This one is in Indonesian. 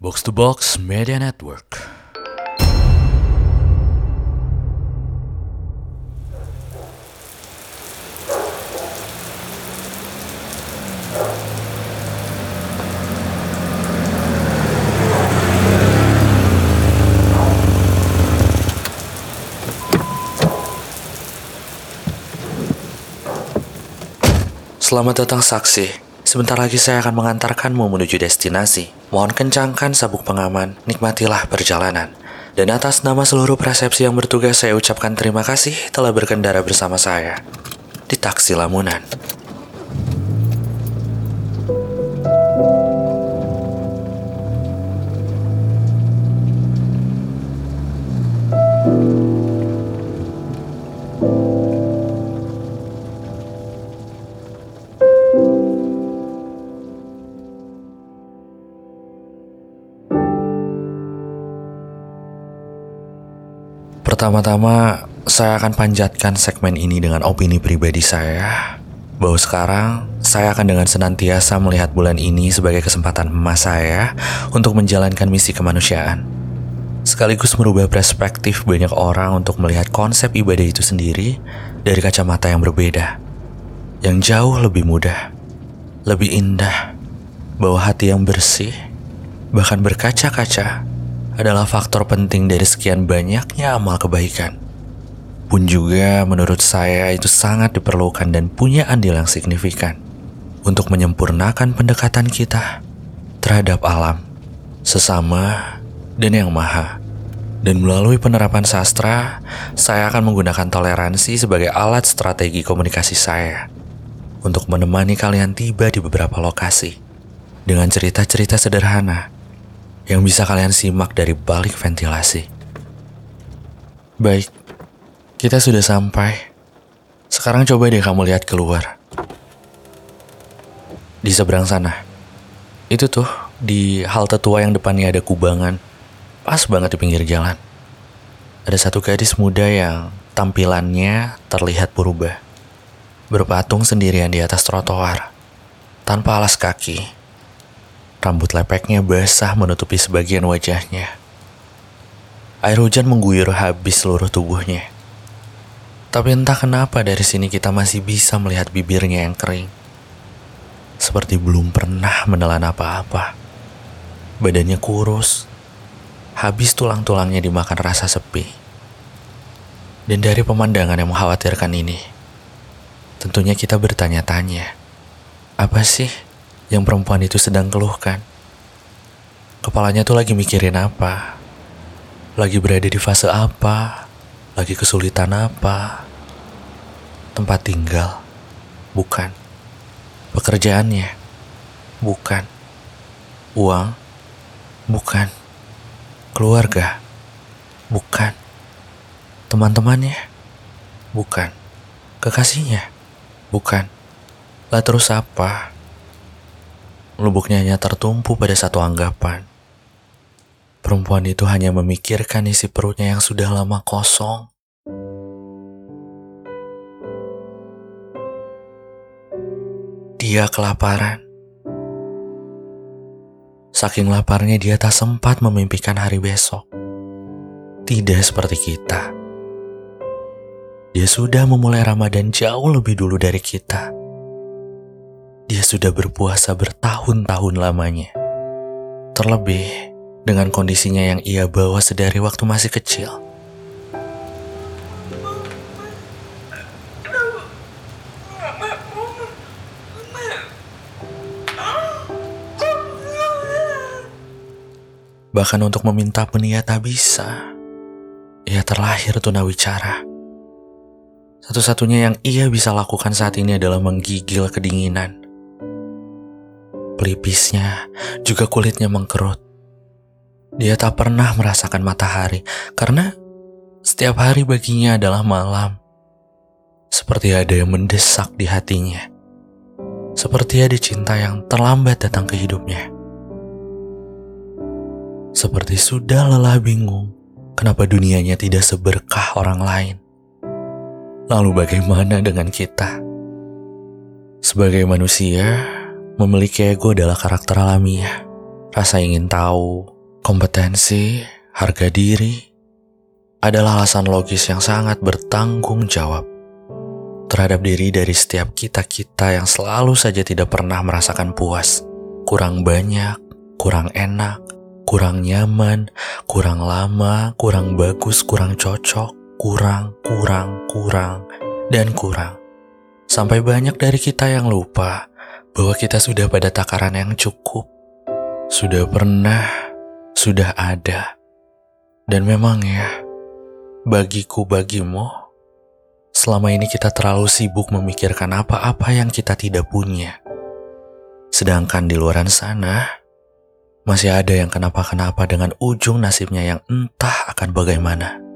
Box to Box Media Network. Selamat datang saksi. Sebentar lagi saya akan mengantarkanmu menuju destinasi. Mohon kencangkan sabuk pengaman, nikmatilah perjalanan. Dan atas nama seluruh persepsi yang bertugas saya ucapkan terima kasih telah berkendara bersama saya di taksi Lamunan. Pertama-tama, saya akan panjatkan segmen ini dengan opini pribadi saya bahwa sekarang saya akan dengan senantiasa melihat bulan ini sebagai kesempatan emas saya untuk menjalankan misi kemanusiaan. Sekaligus merubah perspektif banyak orang untuk melihat konsep ibadah itu sendiri dari kacamata yang berbeda. Yang jauh lebih mudah, lebih indah, bahwa hati yang bersih, bahkan berkaca-kaca, adalah faktor penting dari sekian banyaknya amal kebaikan. Pun juga menurut saya itu sangat diperlukan dan punya andil yang signifikan untuk menyempurnakan pendekatan kita terhadap alam, sesama, dan yang maha. Dan melalui penerapan sastra, saya akan menggunakan toleransi sebagai alat strategi komunikasi saya untuk menemani kalian tiba di beberapa lokasi dengan cerita-cerita sederhana yang bisa kalian simak dari balik ventilasi. Baik, kita sudah sampai. Sekarang coba deh kamu lihat keluar. Di seberang sana. Itu tuh, di halte tua yang depannya ada kubangan. Pas banget di pinggir jalan. Ada satu gadis muda yang tampilannya terlihat berubah. Berpatung sendirian di atas trotoar. Tanpa alas kaki Rambut lepeknya basah menutupi sebagian wajahnya. Air hujan mengguyur habis seluruh tubuhnya. Tapi entah kenapa dari sini kita masih bisa melihat bibirnya yang kering. Seperti belum pernah menelan apa-apa. Badannya kurus. Habis tulang-tulangnya dimakan rasa sepi. Dan dari pemandangan yang mengkhawatirkan ini, tentunya kita bertanya-tanya, apa sih yang perempuan itu sedang keluhkan. Kepalanya tuh lagi mikirin apa, lagi berada di fase apa, lagi kesulitan apa. Tempat tinggal, bukan. Pekerjaannya, bukan. Uang, bukan. Keluarga, bukan. Teman-temannya, bukan. Kekasihnya, bukan. Lah terus apa? Lubuknya hanya tertumpu pada satu anggapan. Perempuan itu hanya memikirkan isi perutnya yang sudah lama kosong. Dia kelaparan. Saking laparnya dia tak sempat memimpikan hari besok. Tidak seperti kita. Dia sudah memulai Ramadan jauh lebih dulu dari kita sudah berpuasa bertahun-tahun lamanya. Terlebih dengan kondisinya yang ia bawa sedari waktu masih kecil. Bahkan untuk meminta penia tak bisa. Ia terlahir tunawicara. Satu-satunya yang ia bisa lakukan saat ini adalah menggigil kedinginan pelipisnya, juga kulitnya mengkerut. Dia tak pernah merasakan matahari karena setiap hari baginya adalah malam. Seperti ada yang mendesak di hatinya. Seperti ada cinta yang terlambat datang ke hidupnya. Seperti sudah lelah bingung kenapa dunianya tidak seberkah orang lain. Lalu bagaimana dengan kita? Sebagai manusia, Memiliki ego adalah karakter alamiah rasa ingin tahu, kompetensi, harga diri adalah alasan logis yang sangat bertanggung jawab terhadap diri dari setiap kita-kita yang selalu saja tidak pernah merasakan puas, kurang banyak, kurang enak, kurang nyaman, kurang lama, kurang bagus, kurang cocok, kurang, kurang, kurang, dan kurang. Sampai banyak dari kita yang lupa bahwa kita sudah pada takaran yang cukup, sudah pernah, sudah ada. Dan memang ya, bagiku bagimu, selama ini kita terlalu sibuk memikirkan apa-apa yang kita tidak punya. Sedangkan di luaran sana, masih ada yang kenapa-kenapa dengan ujung nasibnya yang entah akan bagaimana.